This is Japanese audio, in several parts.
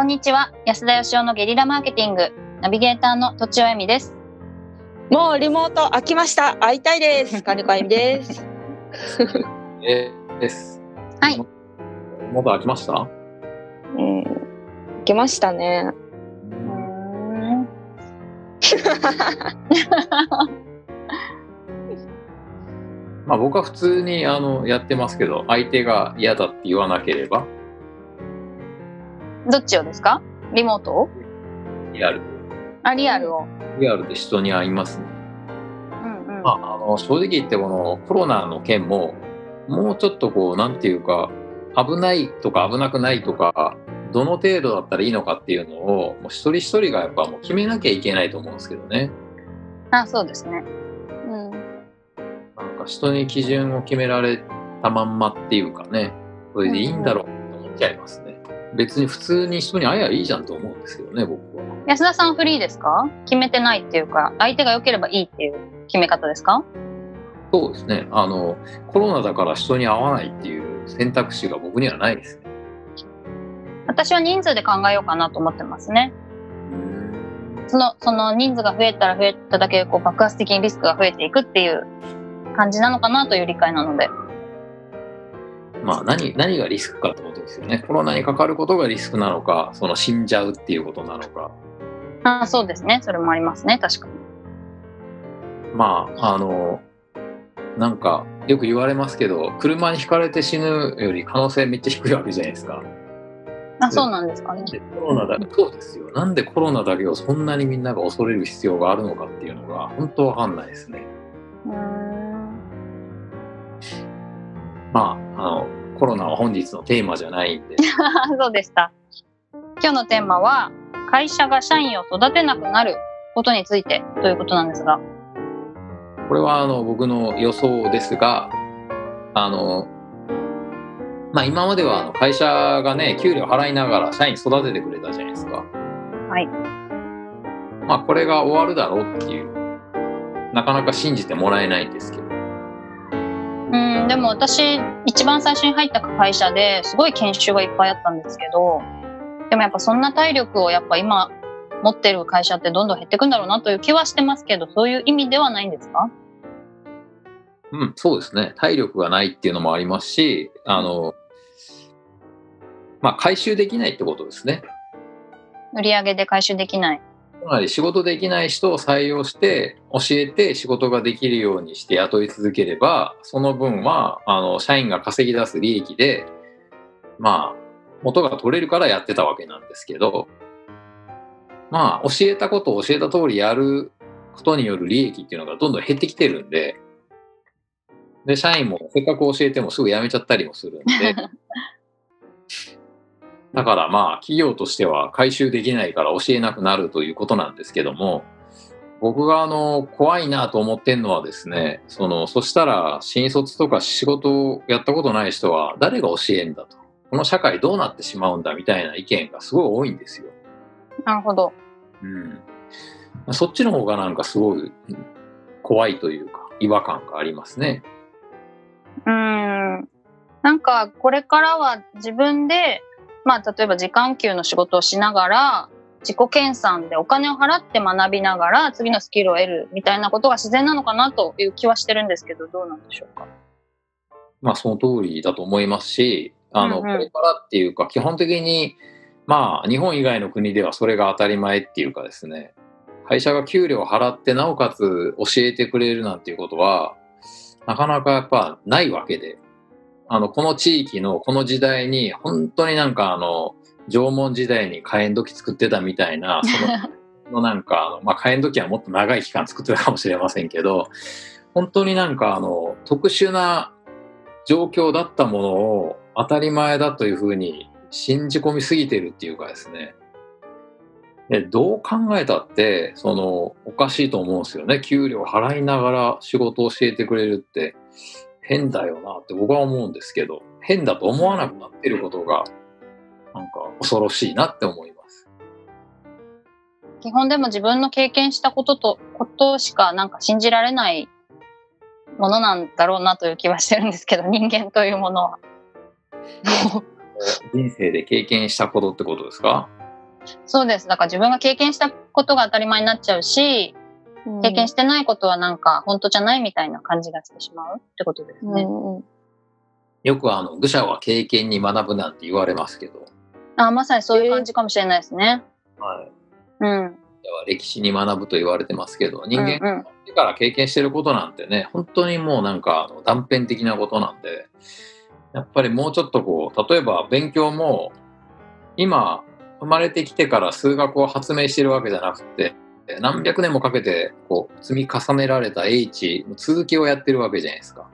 こんにちは安田義雄のゲリラマーケティングナビゲーターのとちおえみですもうリモート飽きました。会いたいです。金子あゆみです。えーです。はい。まだ開きました？うん。飽きましたね。まあ僕は普通にあのやってますけど、相手が嫌だって言わなければ、どっちをですか？リモートを？リアル。あリアルを、リアルで人に会いますね。うんうんまあ、あの正直言ってこのコロナの件も、もうちょっとこう、なんていうか、危ないとか危なくないとか、どの程度だったらいいのかっていうのを、もう一人一人がやっぱもう決めなきゃいけないと思うんですけどね。あそうですねうんなんか人に基準を決められたまんまっていうかね、それでいいんだろうと思っちゃいますね。別に普通に人に会えばいいじゃんと思うんですけどね、僕は。安田さんフリーですか？決めてないっていうか相手が良ければいいっていう決め方ですか？そうですね。あの、コロナだから人に会わないっていう選択肢が僕にはないですね。私は人数で考えようかなと思ってますねそのその人数が増えたら増えただけこう爆発的にリスクが増えていくっていう感じなのかなという理解なのでまあ何、何がリスクかってことですよね。コロナにかかることがリスクなのか、その死んじゃうっていうことなのか。あそうですねそれもありますね確かにまあ、あの、なんか、よく言われますけど、車にひかれて死ぬより可能性めっちゃ低いわけじゃないですか。あそうなんですかねコロナだ、そうですよ。なんでコロナだけをそんなにみんなが恐れる必要があるのかっていうのが、本当わかんないですね。うーんまあ、あの、コロナは本日のテーマじゃないんで、そうでした。今日のテーマは、会社が社員を育てなくなることについてということなんですが。これはあの僕の予想ですが、あの、まあ今まではあの会社がね、給料払いながら社員育ててくれたじゃないですか。はい。まあこれが終わるだろうっていう、なかなか信じてもらえないんですけど。うん、でも私、一番最初に入った会社ですごい研修がいっぱいあったんですけど、でもやっぱそんな体力をやっぱ今持ってる会社ってどんどん減ってくんだろうなという気はしてますけど、そういう意味ではないんですか？うん、そうですね。体力がないっていうのもありますし、あの、まあ回収できないってことですね。売り上げで回収できない。つまり仕事できない人を採用して教えて仕事ができるようにして雇い続ければその分はあの社員が稼ぎ出す利益でまあ元が取れるからやってたわけなんですけどまあ教えたことを教えた通りやることによる利益っていうのがどんどん減ってきてるんでで社員もせっかく教えてもすぐ辞めちゃったりもするんで だからまあ企業としては回収できないから教えなくなるということなんですけども僕があの怖いなと思ってんのはですねそのそしたら新卒とか仕事をやったことない人は誰が教えんだとこの社会どうなってしまうんだみたいな意見がすごい多いんですよ。なるほど。うん、そっちの方がなんかすごいうん怖いというか違和感がありますね。うーん。なんか、これからは自分で、まあ、例えば時間給の仕事をしながら、自己研鑽でお金を払って学びながら次のスキルを得るみたいなことが自然なのかなという気はしてるんですけど、どうなんでしょうか？まあその通りだと思いますし、あの、うんうん。これからっていうか基本的に、まあ日本以外の国ではそれが当たり前っていうかですね、会社が給料を払ってなおかつ教えてくれるなんていうことは、なかなかやっぱないわけで、あの、この地域のこの時代に本当になんかあの、縄文時代に火炎土器作ってたみたいな、そののなんかまあ、火炎土器はもっと長い期間作ってたかもしれませんけど、本当になんかあの、特殊な状況だったものを当たり前だというふうに信じ込みすぎてるっていうかですね。でどう考えたって、その、おかしいと思うんですよね。給料払いながら仕事を教えてくれるって変だよなって僕は思うんですけど、変だと思わなくなってることが、なんか恐ろしいなって思います。基本でも自分の経験したことと、ことしかなんか信じられないものなんだろうなという気はしてるんですけど、人間というものは。人生で経験したことってことですか？そうです。だから自分が経験したことが当たり前になっちゃうし、経験してないことはなんか本当じゃないみたいな感じがしてしまうってことですね。うんうんよくあの、愚者は経験に学ぶなんて言われますけど、あまさにそういう感じかもしれないですね。はい。うん。歴史に学ぶと言われてますけど、人間うんうん自ら経験してることなんてね、本当にもうなんかあの断片的なことなんで、やっぱりもうちょっとこう、例えば勉強も、今、生まれてきてから数学を発明してるわけじゃなくて、何百年もかけてこう積み重ねられた英知の続きをやってるわけじゃないですか。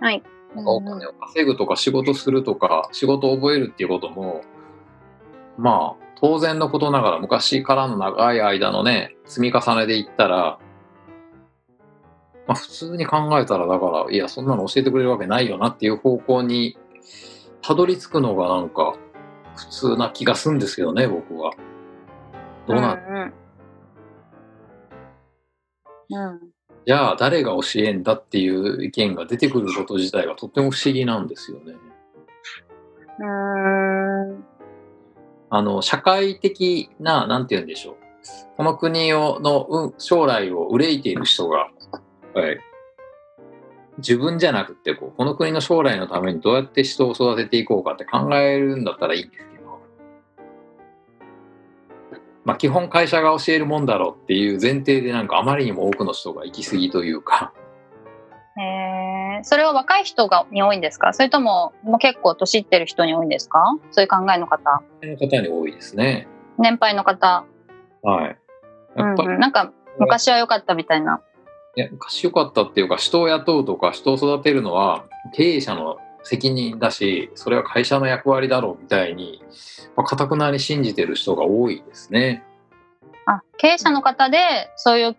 はい。なんかお金を稼ぐとか仕事するとか仕事を覚えるっていうこともまあ当然のことながら昔からの長い間のね積み重ねでいったら、まあ、普通に考えたらだからいやそんなの教えてくれるわけないよなっていう方向にたどり着くのがなんか普通な気がするんですけどね僕は。どうなん、じゃあ誰が教えんだっていう意見が出てくること自体がとっても不思議なんですよね。うーん。あの、社会的な、なんて言うんでしょう。この国をの、うん、将来を憂いている人が、はい、自分じゃなくてこう、この国の将来のためにどうやって人を育てていこうかって考えるんだったらいいんですまあ、基本会社が教えるもんだろうっていう前提でなんかあまりにも多くの人が行き過ぎというか、えー、それは若い人がに多いんですか？それとももう結構年いってる人に多いんですか？そういう考えの方。の方に多いですね。年配の方、はい。やっぱり、なんか昔は良かったみたいな。いや昔良かったっていうか人を雇うとか人を育てるのは経営者の責任だしそれは会社の役割だろうみたいにかたくなに信じてる人が多いですね。あ経営者の方でそういう考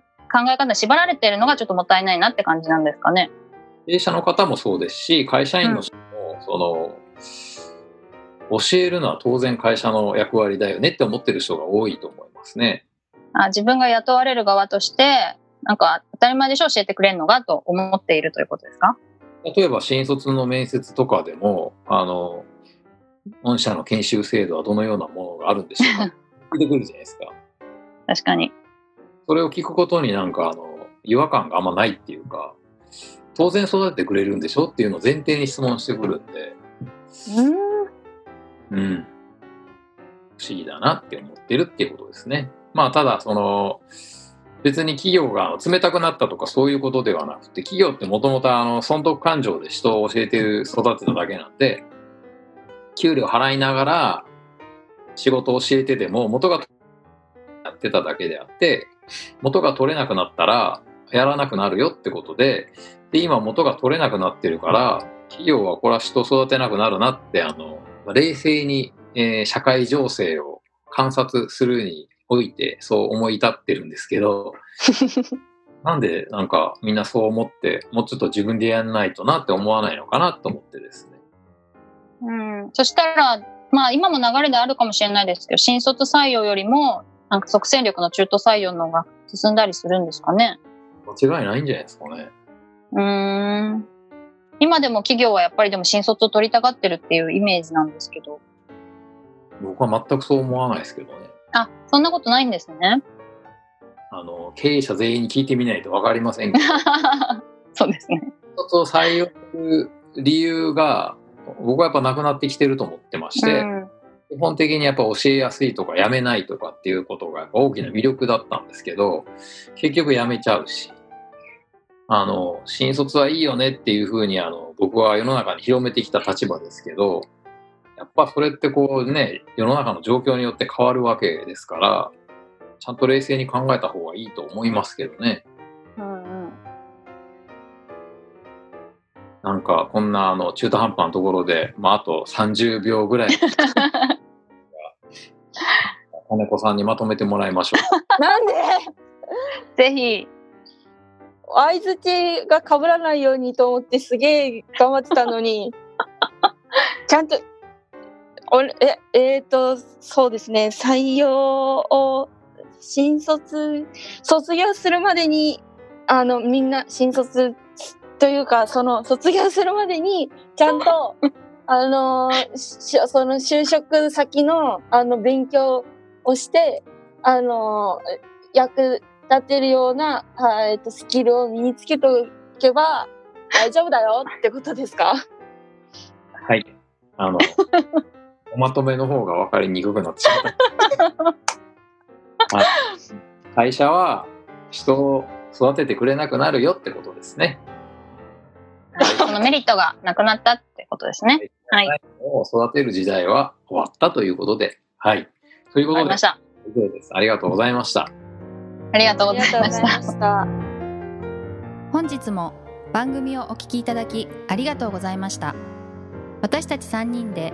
え方に縛られているのがちょっともったいないなって感じなんですかね。経営者の方もそうですし会社員の人も、その教えるのは当然会社の役割だよねって思ってる人が多いと思いますね。あ自分が雇われる側としてなんか当たり前でしょ教えてくれるのがと思っているということですか？例えば新卒の面接とかでもあの御社の研修制度はどのようなものがあるんでしょうか？聞いてくるじゃないですか。確かに。それを聞くことになんかあの違和感があんまないっていうか当然育ててくれるんでしょっていうのを前提に質問してくるんで、うんうん、不思議だなって思ってるっていうことですね。まあただその別に企業が冷たくなったとかそういうことではなくて企業ってもともとあの損得感情で人を教えてる育てただけなんで給料払いながら仕事を教えてでも元がやってただけであって元が取れなくなったらやらなくなるよってことでで今元が取れなくなってるから企業はこれは人を育てなくなるなってあの冷静に、えー社会情勢を観察するにおいてそう思い至ってるんですけど なんでなんかみんなそう思ってもうちょっと自分でやんないとなって思わないのかなと思ってですね。うん、そしたら、まあ今も流れであるかもしれないですけど、新卒採用よりも、なんか即戦力の中途採用の方が進んだりするんですかね。間違いないんじゃないですかね。うーん。今でも企業はやっぱりでも新卒を取りたがってるっていうイメージなんですけど。僕は全くそう思わないですけどね。あ、そんなことないんですね。あの経営者全員に聞いてみないと分かりませんけど そうですね。一つを採用する理由が僕はやっぱなくなってきてると思ってまして、うん基本的にやっぱ教えやすいとかやめないとかっていうことが大きな魅力だったんですけど結局やめちゃうしあの新卒はいいよねっていうふうにあの僕は世の中に広めてきた立場ですけどやっぱそれってこうね世の中の状況によって変わるわけですからちゃんと冷静に考えた方がいいと思いますけどね。うんうん。なんかこんなあの中途半端なところで、まあ、あと30秒ぐらい。金子さんにまとめてもらいましょう。なんで？ぜひ、相づちが被らないようにと思ってすげえ頑張ってたのに。ちゃんと俺ええー、とそうですね採用を新卒卒業するまでにあのみんな新卒というかその卒業するまでにちゃんと あのしその就職先のあの勉強をして、あの、役立てるような、あえっと、スキルを身につけておけば大丈夫だよってことですか？はい。あの、おまとめの方が分かりにくくなってしまった。はい会社は人を育ててくれなくなるよってことですね。そのメリットがなくなったってことですね。はい。わを育てる時代は終わったということで、はい。ということで。以上です。ありがとうございました。ありがとうございました。した。本日も番組をお聞きいただきありがとうございました私たち3人で